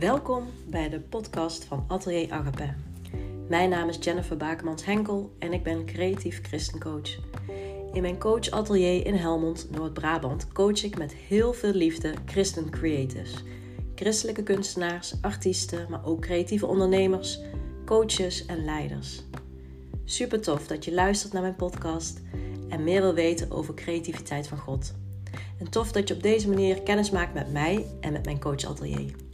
Welkom bij de podcast van Atelier Agape. Mijn naam is Jennifer Bakemans-Henkel en ik ben creatief christencoach. In mijn coach atelier in Helmond, Noord-Brabant, coach ik met heel veel liefde christen creatives. Christelijke kunstenaars, artiesten, maar ook creatieve ondernemers, coaches en leiders. Super tof dat je luistert naar mijn podcast en meer wil weten over creativiteit van God. En tof dat je op deze manier kennis maakt met mij en met mijn coach atelier.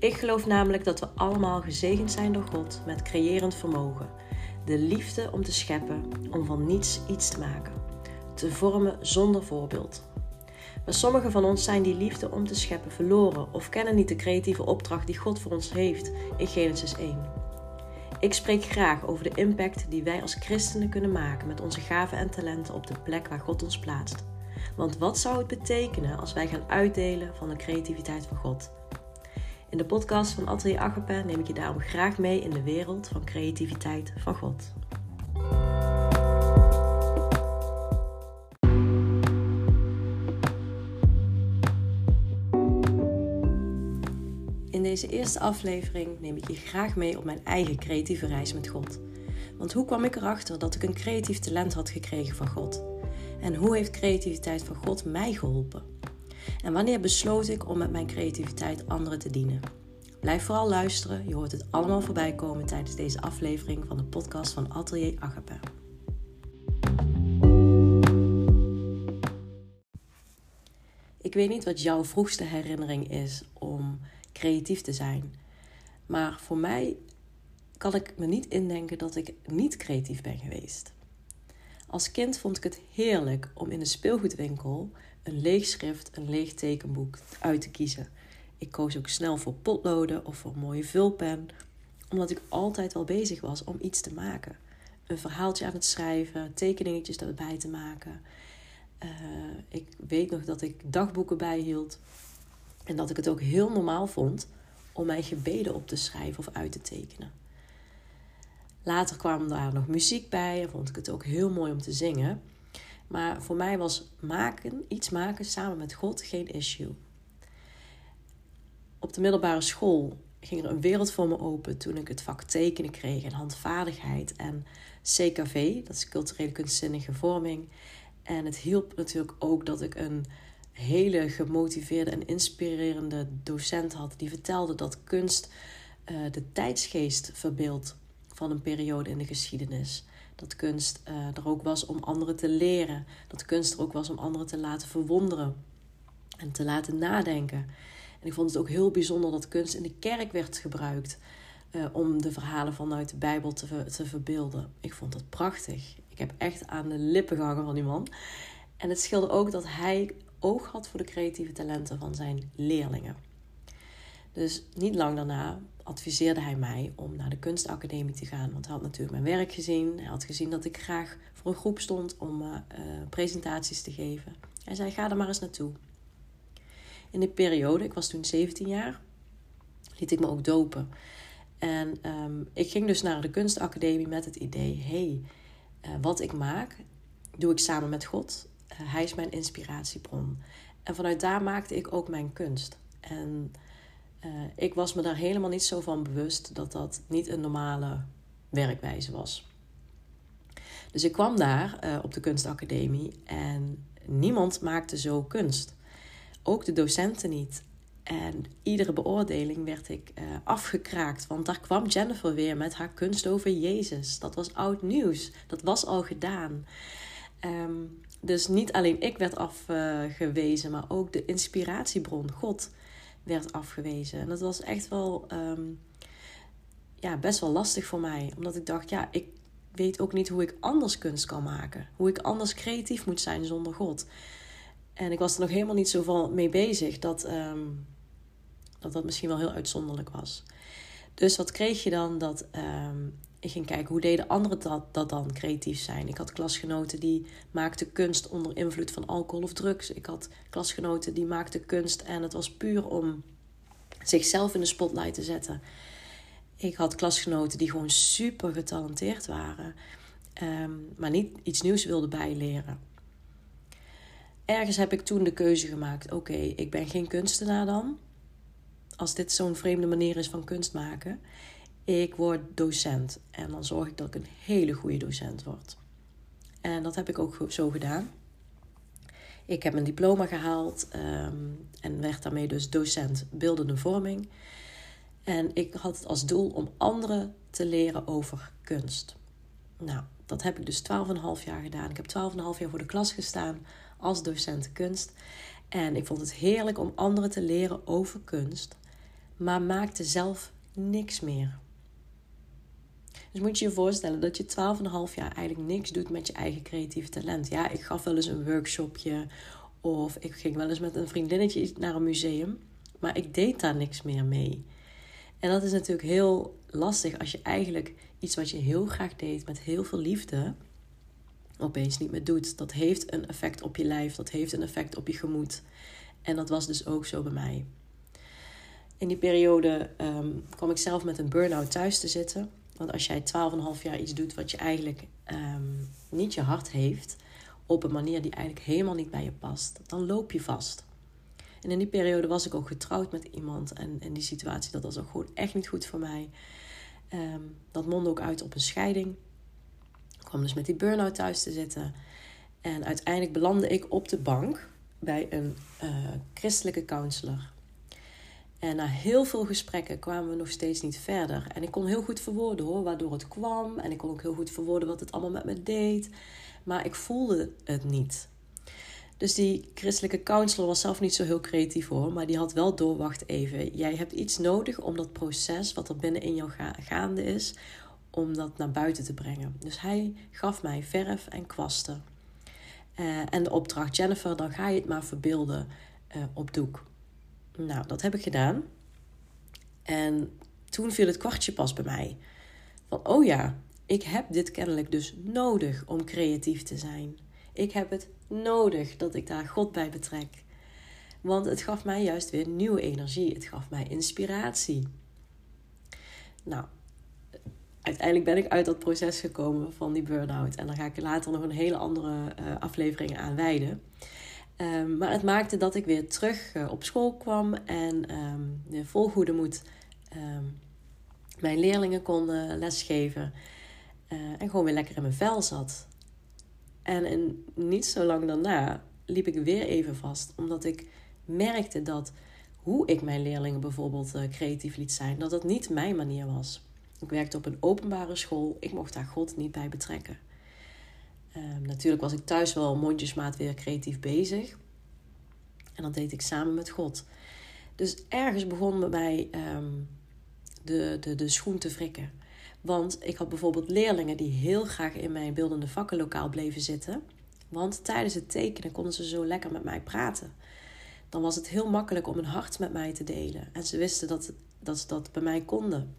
Ik geloof namelijk dat we allemaal gezegend zijn door God met creërend vermogen. De liefde om te scheppen, om van niets iets te maken. Te vormen zonder voorbeeld. Maar sommigen van ons zijn die liefde om te scheppen verloren of kennen niet de creatieve opdracht die God voor ons heeft in Genesis 1. Ik spreek graag over de impact die wij als christenen kunnen maken met onze gaven en talenten op de plek waar God ons plaatst. Want wat zou het betekenen als wij gaan uitdelen van de creativiteit van God? In de podcast van Atelier Agape neem ik je daarom graag mee in de wereld van creativiteit van God. In deze eerste aflevering neem ik je graag mee op mijn eigen creatieve reis met God. Want hoe kwam ik erachter dat ik een creatief talent had gekregen van God? En hoe heeft creativiteit van God mij geholpen? En wanneer besloot ik om met mijn creativiteit anderen te dienen? Blijf vooral luisteren, je hoort het allemaal voorbij komen tijdens deze aflevering van de podcast van Atelier Agape. Ik weet niet wat jouw vroegste herinnering is om creatief te zijn. Maar voor mij kan ik me niet indenken dat ik niet creatief ben geweest. Als kind vond ik het heerlijk om in een speelgoedwinkel een leeg schrift, een leeg tekenboek uit te kiezen. Ik koos ook snel voor potloden of voor een mooie vulpen, omdat ik altijd wel bezig was om iets te maken. Een verhaaltje aan het schrijven, tekeningetjes erbij te maken. Uh, ik weet nog dat ik dagboeken bijhield en dat ik het ook heel normaal vond om mijn gebeden op te schrijven of uit te tekenen. Later kwam daar nog muziek bij en vond ik het ook heel mooi om te zingen. Maar voor mij was maken, iets maken samen met God geen issue. Op de middelbare school ging er een wereld voor me open toen ik het vak tekenen kreeg en handvaardigheid en CKV, dat is culturele kunstzinnige vorming. En het hielp natuurlijk ook dat ik een hele gemotiveerde en inspirerende docent had die vertelde dat kunst uh, de tijdsgeest verbeeldt van een periode in de geschiedenis. Dat kunst uh, er ook was om anderen te leren. Dat kunst er ook was om anderen te laten verwonderen en te laten nadenken. En ik vond het ook heel bijzonder dat kunst in de kerk werd gebruikt uh, om de verhalen vanuit de Bijbel te, te verbeelden. Ik vond dat prachtig. Ik heb echt aan de lippen gehangen van die man. En het scheelde ook dat hij oog had voor de creatieve talenten van zijn leerlingen. Dus niet lang daarna adviseerde hij mij om naar de kunstacademie te gaan. Want hij had natuurlijk mijn werk gezien. Hij had gezien dat ik graag voor een groep stond om uh, presentaties te geven. Hij zei: Ga er maar eens naartoe. In die periode, ik was toen 17 jaar, liet ik me ook dopen. En um, ik ging dus naar de kunstacademie met het idee: hey, uh, wat ik maak, doe ik samen met God. hij is mijn inspiratiebron. En vanuit daar maakte ik ook mijn kunst. En uh, ik was me daar helemaal niet zo van bewust dat dat niet een normale werkwijze was. Dus ik kwam daar uh, op de kunstacademie en niemand maakte zo kunst. Ook de docenten niet. En iedere beoordeling werd ik uh, afgekraakt, want daar kwam Jennifer weer met haar kunst over Jezus. Dat was oud nieuws, dat was al gedaan. Um, dus niet alleen ik werd afgewezen, maar ook de inspiratiebron, God werd afgewezen. En dat was echt wel um, ja, best wel lastig voor mij. Omdat ik dacht, ja, ik weet ook niet hoe ik anders kunst kan maken. Hoe ik anders creatief moet zijn zonder God. En ik was er nog helemaal niet zo van mee bezig dat, um, dat dat misschien wel heel uitzonderlijk was. Dus wat kreeg je dan? Dat um, ik ging kijken hoe deden anderen dat, dat dan creatief zijn. Ik had klasgenoten die maakten kunst onder invloed van alcohol of drugs. Ik had klasgenoten die maakten kunst en het was puur om zichzelf in de spotlight te zetten. Ik had klasgenoten die gewoon super getalenteerd waren, um, maar niet iets nieuws wilden bijleren. Ergens heb ik toen de keuze gemaakt: oké, ik ben geen kunstenaar dan. als dit zo'n vreemde manier is van kunst maken, ik word docent. En dan zorg ik dat ik een hele goede docent word. En dat heb ik ook zo gedaan. Ik heb een diploma gehaald um, en werd daarmee dus docent beeldende vorming. En ik had het als doel om anderen te leren over kunst. Nou, dat heb ik dus 12,5 jaar gedaan. Ik heb 12,5 jaar voor de klas gestaan als docent kunst. En ik vond het heerlijk om anderen te leren over kunst, maar maakte zelf niks meer. Dus moet je je voorstellen dat je 12,5 jaar eigenlijk niks doet met je eigen creatieve talent. Ja, ik gaf wel eens een workshopje of ik ging wel eens met een vriendinnetje naar een museum, maar ik deed daar niks meer mee. En dat is natuurlijk heel lastig als je eigenlijk iets wat je heel graag deed met heel veel liefde opeens niet meer doet. Dat heeft een effect op je lijf, dat heeft een effect op je gemoed. En dat was dus ook zo bij mij. In die periode um, kwam ik zelf met een burn-out thuis te zitten. Want als jij 12,5 jaar iets doet wat je eigenlijk ehm, niet je hart heeft, op een manier die eigenlijk helemaal niet bij je past, dan loop je vast. En in die periode was ik ook getrouwd met iemand. En in die situatie, dat was ook gewoon echt niet goed voor mij. Ehm, dat mondde ook uit op een scheiding. Ik kwam dus met die burn-out thuis te zitten. En uiteindelijk belandde ik op de bank bij een uh, christelijke counselor. En na heel veel gesprekken kwamen we nog steeds niet verder. En ik kon heel goed verwoorden hoor, waardoor het kwam. En ik kon ook heel goed verwoorden wat het allemaal met me deed. Maar ik voelde het niet. Dus die christelijke counselor was zelf niet zo heel creatief hoor. Maar die had wel door, wacht even. Jij hebt iets nodig om dat proces wat er binnen in jou gaande is, om dat naar buiten te brengen. Dus hij gaf mij verf en kwasten. Uh, en de opdracht, Jennifer, dan ga je het maar verbeelden uh, op doek. Nou, dat heb ik gedaan. En toen viel het kwartje pas bij mij. Van, oh ja, ik heb dit kennelijk dus nodig om creatief te zijn. Ik heb het nodig dat ik daar God bij betrek. Want het gaf mij juist weer nieuwe energie. Het gaf mij inspiratie. Nou, uiteindelijk ben ik uit dat proces gekomen van die burn-out. En daar ga ik later nog een hele andere uh, aflevering aan wijden. Um, maar het maakte dat ik weer terug uh, op school kwam en um, vol goede moed um, mijn leerlingen kon uh, lesgeven. Uh, en gewoon weer lekker in mijn vel zat. En niet zo lang daarna liep ik weer even vast, omdat ik merkte dat hoe ik mijn leerlingen bijvoorbeeld creatief liet zijn, dat dat niet mijn manier was. Ik werkte op een openbare school, ik mocht daar God niet bij betrekken. Um, natuurlijk was ik thuis wel mondjesmaat weer creatief bezig. En dat deed ik samen met God. Dus ergens begon bij um, de, de, de schoen te wrikken. Want ik had bijvoorbeeld leerlingen die heel graag in mijn beeldende vakkenlokaal bleven zitten. Want tijdens het tekenen konden ze zo lekker met mij praten. Dan was het heel makkelijk om hun hart met mij te delen. En ze wisten dat, dat ze dat bij mij konden.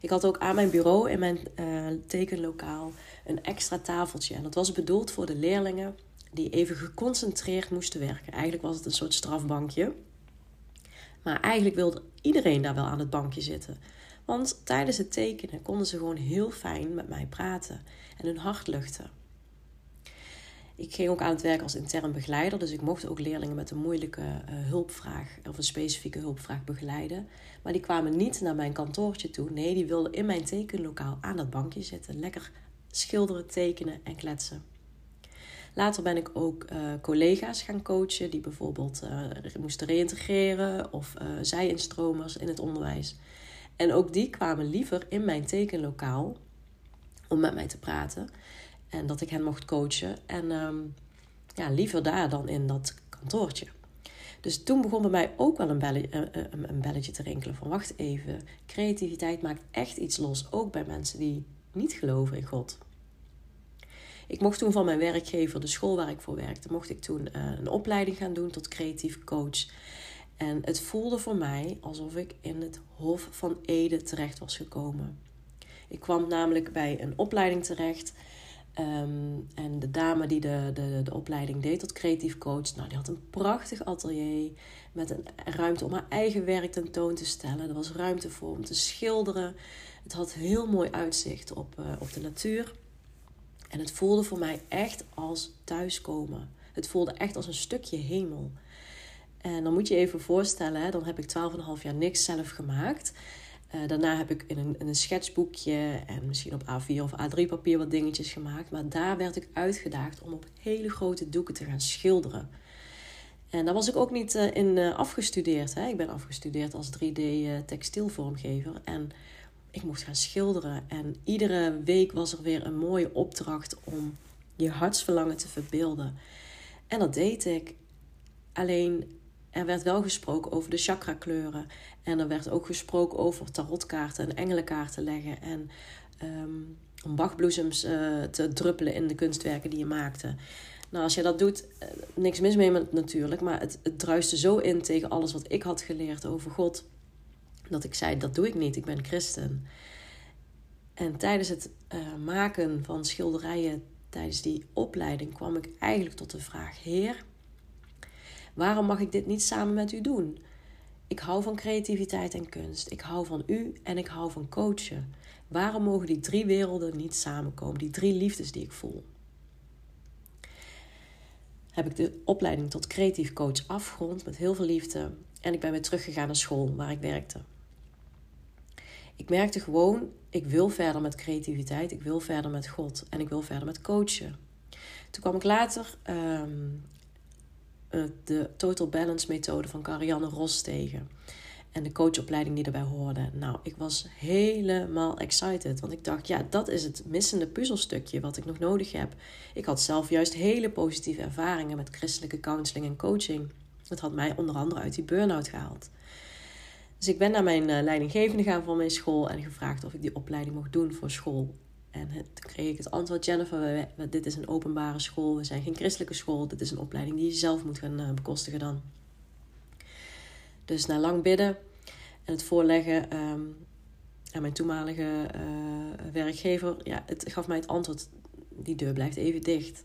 Ik had ook aan mijn bureau in mijn uh, tekenlokaal een extra tafeltje. En dat was bedoeld voor de leerlingen die even geconcentreerd moesten werken. Eigenlijk was het een soort strafbankje. Maar eigenlijk wilde iedereen daar wel aan het bankje zitten. Want tijdens het tekenen konden ze gewoon heel fijn met mij praten en hun hart luchten. Ik ging ook aan het werk als intern begeleider, dus ik mocht ook leerlingen met een moeilijke uh, hulpvraag of een specifieke hulpvraag begeleiden. Maar die kwamen niet naar mijn kantoortje toe. Nee, die wilden in mijn tekenlokaal aan dat bankje zitten, lekker schilderen, tekenen en kletsen. Later ben ik ook uh, collega's gaan coachen die bijvoorbeeld uh, moesten reïntegreren of zij-instromers in het onderwijs. En ook die kwamen liever in mijn tekenlokaal om met mij te praten en dat ik hen mocht coachen. En um, ja, liever daar dan in dat kantoortje. Dus toen begon bij mij ook wel een, belletje, een belletje te rinkelen van wacht even, creativiteit maakt echt iets los, ook bij mensen die niet geloven in God. Ik mocht toen van mijn werkgever, de school waar ik voor werkte, mocht ik toen uh, een opleiding gaan doen tot creatief coach. En het voelde voor mij alsof ik in het Hof van Ede terecht was gekomen. Ik kwam namelijk bij een opleiding terecht. Um, en de dame die de, de, de opleiding deed tot creatief coach, nou, die had een prachtig atelier met een ruimte om haar eigen werk tentoon te stellen. Er was ruimte voor om te schilderen. Het had heel mooi uitzicht op, uh, op de natuur. En het voelde voor mij echt als thuiskomen. Het voelde echt als een stukje hemel. En dan moet je even voorstellen, hè, dan heb ik 12,5 jaar niks zelf gemaakt. Uh, daarna heb ik in een, een schetsboekje en misschien op A4 of A3 papier wat dingetjes gemaakt. Maar daar werd ik uitgedaagd om op hele grote doeken te gaan schilderen. En daar was ik ook niet uh, in uh, afgestudeerd. Hè. Ik ben afgestudeerd als 3D textielvormgever. En ik moest gaan schilderen. En iedere week was er weer een mooie opdracht om je hartsverlangen te verbeelden. En dat deed ik. Alleen er werd wel gesproken over de chakra-kleuren. En er werd ook gesproken over tarotkaarten en engelenkaarten leggen. En um, om bachbloesems uh, te druppelen in de kunstwerken die je maakte. Nou, als je dat doet, uh, niks mis mee met natuurlijk. Maar het, het druiste zo in tegen alles wat ik had geleerd over God. Dat ik zei, dat doe ik niet, ik ben christen. En tijdens het uh, maken van schilderijen, tijdens die opleiding, kwam ik eigenlijk tot de vraag: Heer, Waarom mag ik dit niet samen met u doen? Ik hou van creativiteit en kunst. Ik hou van u en ik hou van coachen. Waarom mogen die drie werelden niet samenkomen? Die drie liefdes die ik voel. Heb ik de opleiding tot creatief coach afgerond met heel veel liefde. En ik ben weer teruggegaan naar school waar ik werkte. Ik merkte gewoon, ik wil verder met creativiteit. Ik wil verder met God. En ik wil verder met coachen. Toen kwam ik later um, eh, de Total Balance methode van Carianne Ros tegen. En de coachopleiding die erbij hoorde. Nou, ik was helemaal excited. Want ik dacht, ja, dat is het missende puzzelstukje wat ik nog nodig heb. Ik had zelf juist hele positieve ervaringen met christelijke counseling en coaching. Dat had mij onder andere uit die burn-out gehaald. Dus ik ben naar mijn eh, leidinggevende gaan van mijn school en gevraagd of ik die opleiding mocht doen voor school. En toen kreeg ik het antwoord, Jennifer, dit is een openbare school, we zijn geen christelijke school, dit is een opleiding die je zelf moet gaan uh, bekostigen dan. Dus na lang bidden en het voorleggen um, aan mijn toenmalige uh, werkgever, ja, het gaf mij het antwoord, die deur blijft even dicht.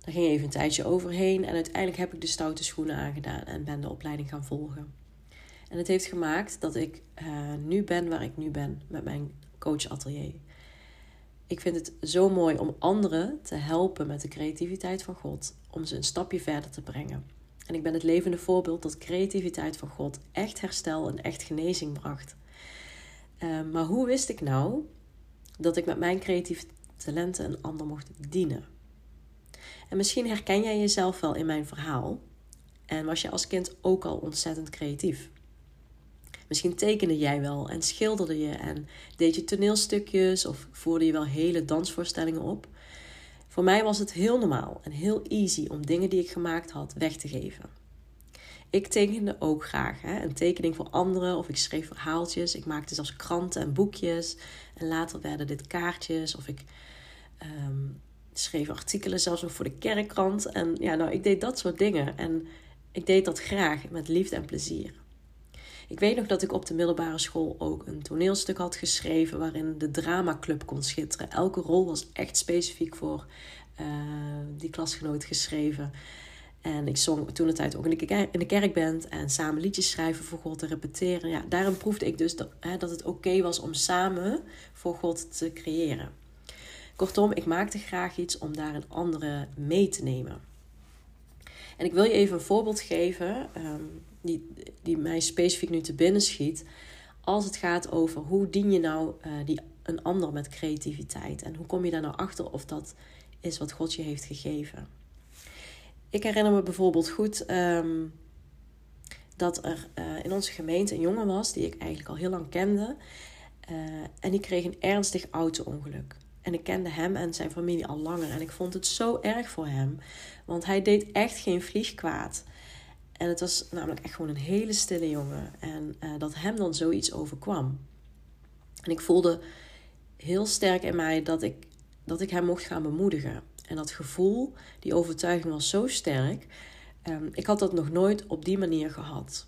Daar ging even een tijdje overheen en uiteindelijk heb ik de stoute schoenen aangedaan en ben de opleiding gaan volgen. En het heeft gemaakt dat ik uh, nu ben waar ik nu ben met mijn coachatelier ik vind het zo mooi om anderen te helpen met de creativiteit van God, om ze een stapje verder te brengen. En ik ben het levende voorbeeld dat creativiteit van God echt herstel en echt genezing bracht. Uh, maar hoe wist ik nou dat ik met mijn creatieve talenten een ander mocht dienen? En misschien herken jij jezelf wel in mijn verhaal. En was je als kind ook al ontzettend creatief. Misschien tekende jij wel en schilderde je en deed je toneelstukjes of voerde je wel hele dansvoorstellingen op. Voor mij was het heel normaal en heel easy om dingen die ik gemaakt had weg te geven. Ik tekende ook graag. Hè? Een tekening voor anderen of ik schreef verhaaltjes. Ik maakte zelfs kranten en boekjes. En later werden dit kaartjes of ik ehm, schreef artikelen zelfs ook voor de kerkkrant. En ja, nou, ik deed dat soort dingen. En ik deed dat graag met liefde en plezier. Ik weet nog dat ik op de middelbare school ook een toneelstuk had geschreven waarin de dramaclub kon schitteren. Elke rol was echt specifiek voor uh, die klasgenoot geschreven. En ik zong toen de tijd ook in de, in de en samen liedjes schrijven voor God te repeteren. Ja, daarin proefde ik dus dat, hè, dat het oké was om samen voor God te creëren. Kortom, ik maakte graag iets om daar een andere mee te nemen. En ik wil je even een voorbeeld geven. Um, die, die mij specifiek nu te binnen schiet. Als het gaat over hoe dien je nou uh, die, een ander met creativiteit. En hoe kom je daar nou achter of dat is wat God je heeft gegeven. Ik herinner me bijvoorbeeld goed um, dat er uh, in onze gemeente een jongen was die ik eigenlijk al heel lang kende. Uh, en die kreeg een ernstig auto-ongeluk. En ik kende hem en zijn familie al langer. En ik vond het zo erg voor hem. Want hij deed echt geen vlieg kwaad. En het was namelijk echt gewoon een hele stille jongen. En uh, dat hem dan zoiets overkwam. En ik voelde heel sterk in mij dat ik, dat ik hem mocht gaan bemoedigen. En dat gevoel, die overtuiging was zo sterk. Um, ik had dat nog nooit op die manier gehad.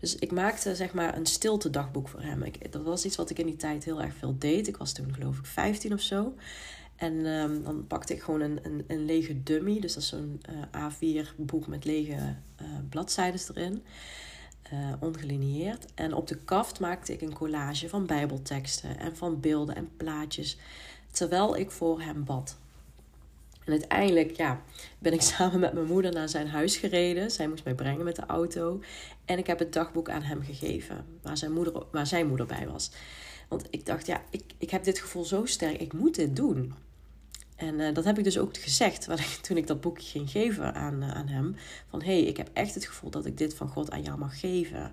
Dus ik maakte zeg maar een stilte dagboek voor hem. Dat was iets wat ik in die tijd heel erg veel deed. Ik was toen geloof ik 15 of zo. En um, dan pakte ik gewoon een, een, een, lege dummy. Dus dat is zo'n uh, A4 boek met lege uh, bladzijden erin. Uh, ongelineerd. En op de kaft maakte ik een collage van bijbelteksten en van beelden en plaatjes. Terwijl ik voor hem bad. En uiteindelijk ja, ben ik samen met mijn moeder naar zijn huis gereden. Zij moest mij brengen met de auto. En ik heb het dagboek aan hem gegeven, waar zijn moeder, waar zijn moeder bij was. Want ik dacht, ja, ik, ik heb dit gevoel zo sterk, ik moet dit doen. En uh, dat heb ik dus ook gezegd toen ik dat boekje ging geven aan, uh, aan hem. Van hé, hey, ik heb echt het gevoel dat ik dit van God aan jou mag geven.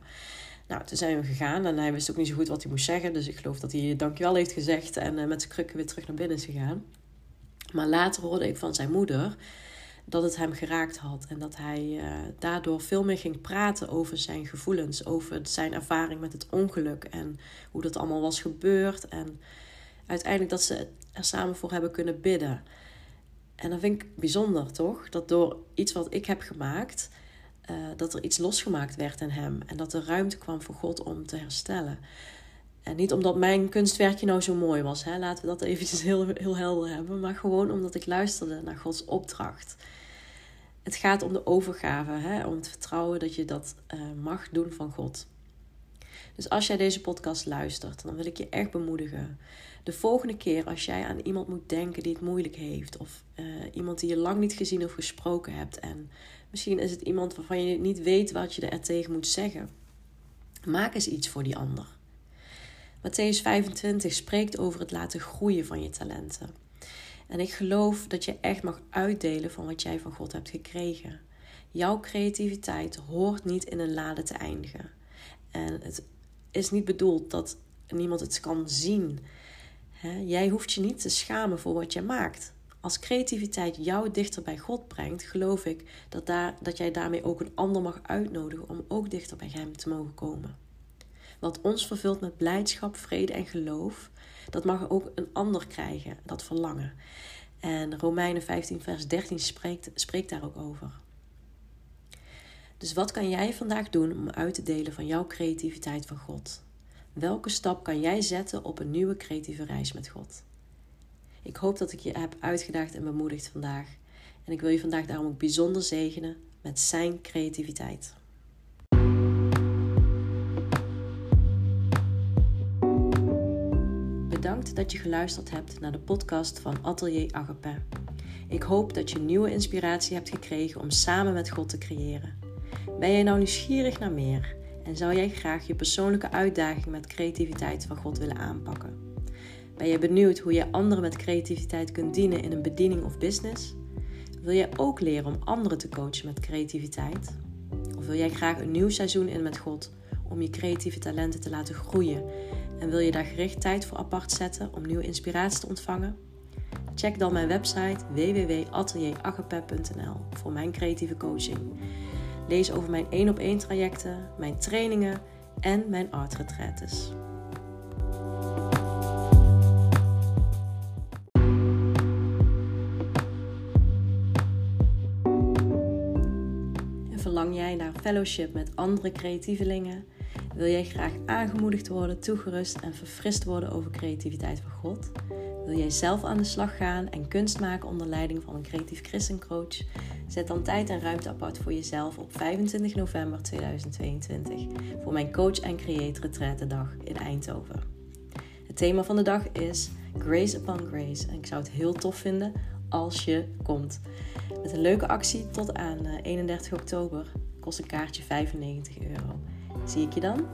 Nou, toen zijn we gegaan en hij wist ook niet zo goed wat hij moest zeggen. Dus ik geloof dat hij dankjewel heeft gezegd en uh, met zijn krukken weer terug naar binnen is gegaan. Maar later hoorde ik van zijn moeder dat het hem geraakt had. En dat hij daardoor veel meer ging praten over zijn gevoelens. Over zijn ervaring met het ongeluk en hoe dat allemaal was gebeurd. En uiteindelijk dat ze er samen voor hebben kunnen bidden. En dat vind ik bijzonder, toch? Dat door iets wat ik heb gemaakt, uh, dat er iets losgemaakt werd in hem. En dat er ruimte kwam voor God om te herstellen. En niet omdat mijn kunstwerkje nou zo mooi was, hè? laten we dat eventjes heel, heel helder hebben. Maar gewoon omdat ik luisterde naar Gods opdracht. Het gaat om de overgave, hè? om het vertrouwen dat je dat uh, mag doen van God. Dus als jij deze podcast luistert, dan wil ik je echt bemoedigen de volgende keer als jij aan iemand moet denken die het moeilijk heeft, of uh, iemand die je lang niet gezien of gesproken hebt, en misschien is het iemand waarvan je niet weet wat je er tegen moet zeggen, maak eens iets voor die ander. Matthäus 25 spreekt over het laten groeien van je talenten. En ik geloof dat je echt mag uitdelen van wat jij van God hebt gekregen. Jouw creativiteit hoort niet in een lade te eindigen. En het is niet bedoeld dat niemand het kan zien jij hoeft je niet te schamen voor wat je maakt. Als creativiteit jou dichter bij God brengt, geloof ik dat, daar, dat jij daarmee ook een ander mag uitnodigen om ook dichter bij Hem te mogen komen. Wat ons vervult met blijdschap, vrede en geloof, dat mag ook een ander krijgen, dat verlangen. En Romeinen 15, vers 13 spreekt, spreekt daar ook over. Dus wat kan jij vandaag doen om uit te delen van jouw creativiteit van God? Welke stap kan jij zetten op een nieuwe creatieve reis met God? Ik hoop dat ik je heb uitgedaagd en bemoedigd vandaag. En ik wil je vandaag daarom ook bijzonder zegenen met zijn creativiteit. Bedankt dat je geluisterd hebt naar de podcast van Atelier Agape. Ik hoop dat je nieuwe inspiratie hebt gekregen om samen met God te creëren. Ben je nou nieuwsgierig naar meer? En zou jij graag je persoonlijke uitdaging met creativiteit van God willen aanpakken? Ben je benieuwd hoe je anderen met creativiteit kunt dienen in een bediening of business? Wil jij ook leren om anderen te coachen met creativiteit? Of wil jij graag een nieuw seizoen in met God om je creatieve talenten te laten groeien? En wil je daar gericht tijd voor apart zetten om nieuwe inspiratie te ontvangen? Check dan mijn website www.atelieragape.nl voor mijn creatieve coaching. Lees over mijn 1 op 1 trajecten, mijn trainingen en mijn art retraites. verlang jij naar fellowship met andere creatievelingen? Wil jij graag aangemoedigd worden, toegerust en verfrist worden over creativiteit van God? Wil jij zelf aan de slag gaan en kunst maken onder leiding van een creatief christencoach? Zet dan tijd en ruimte apart voor jezelf op 25 november 2022 voor mijn Coach en Create dag in Eindhoven. Het thema van de dag is Grace Upon Grace en ik zou het heel tof vinden als je komt. Met een leuke actie tot aan 31 eh, oktober kost een kaartje 95 euro. Zie ik je dan?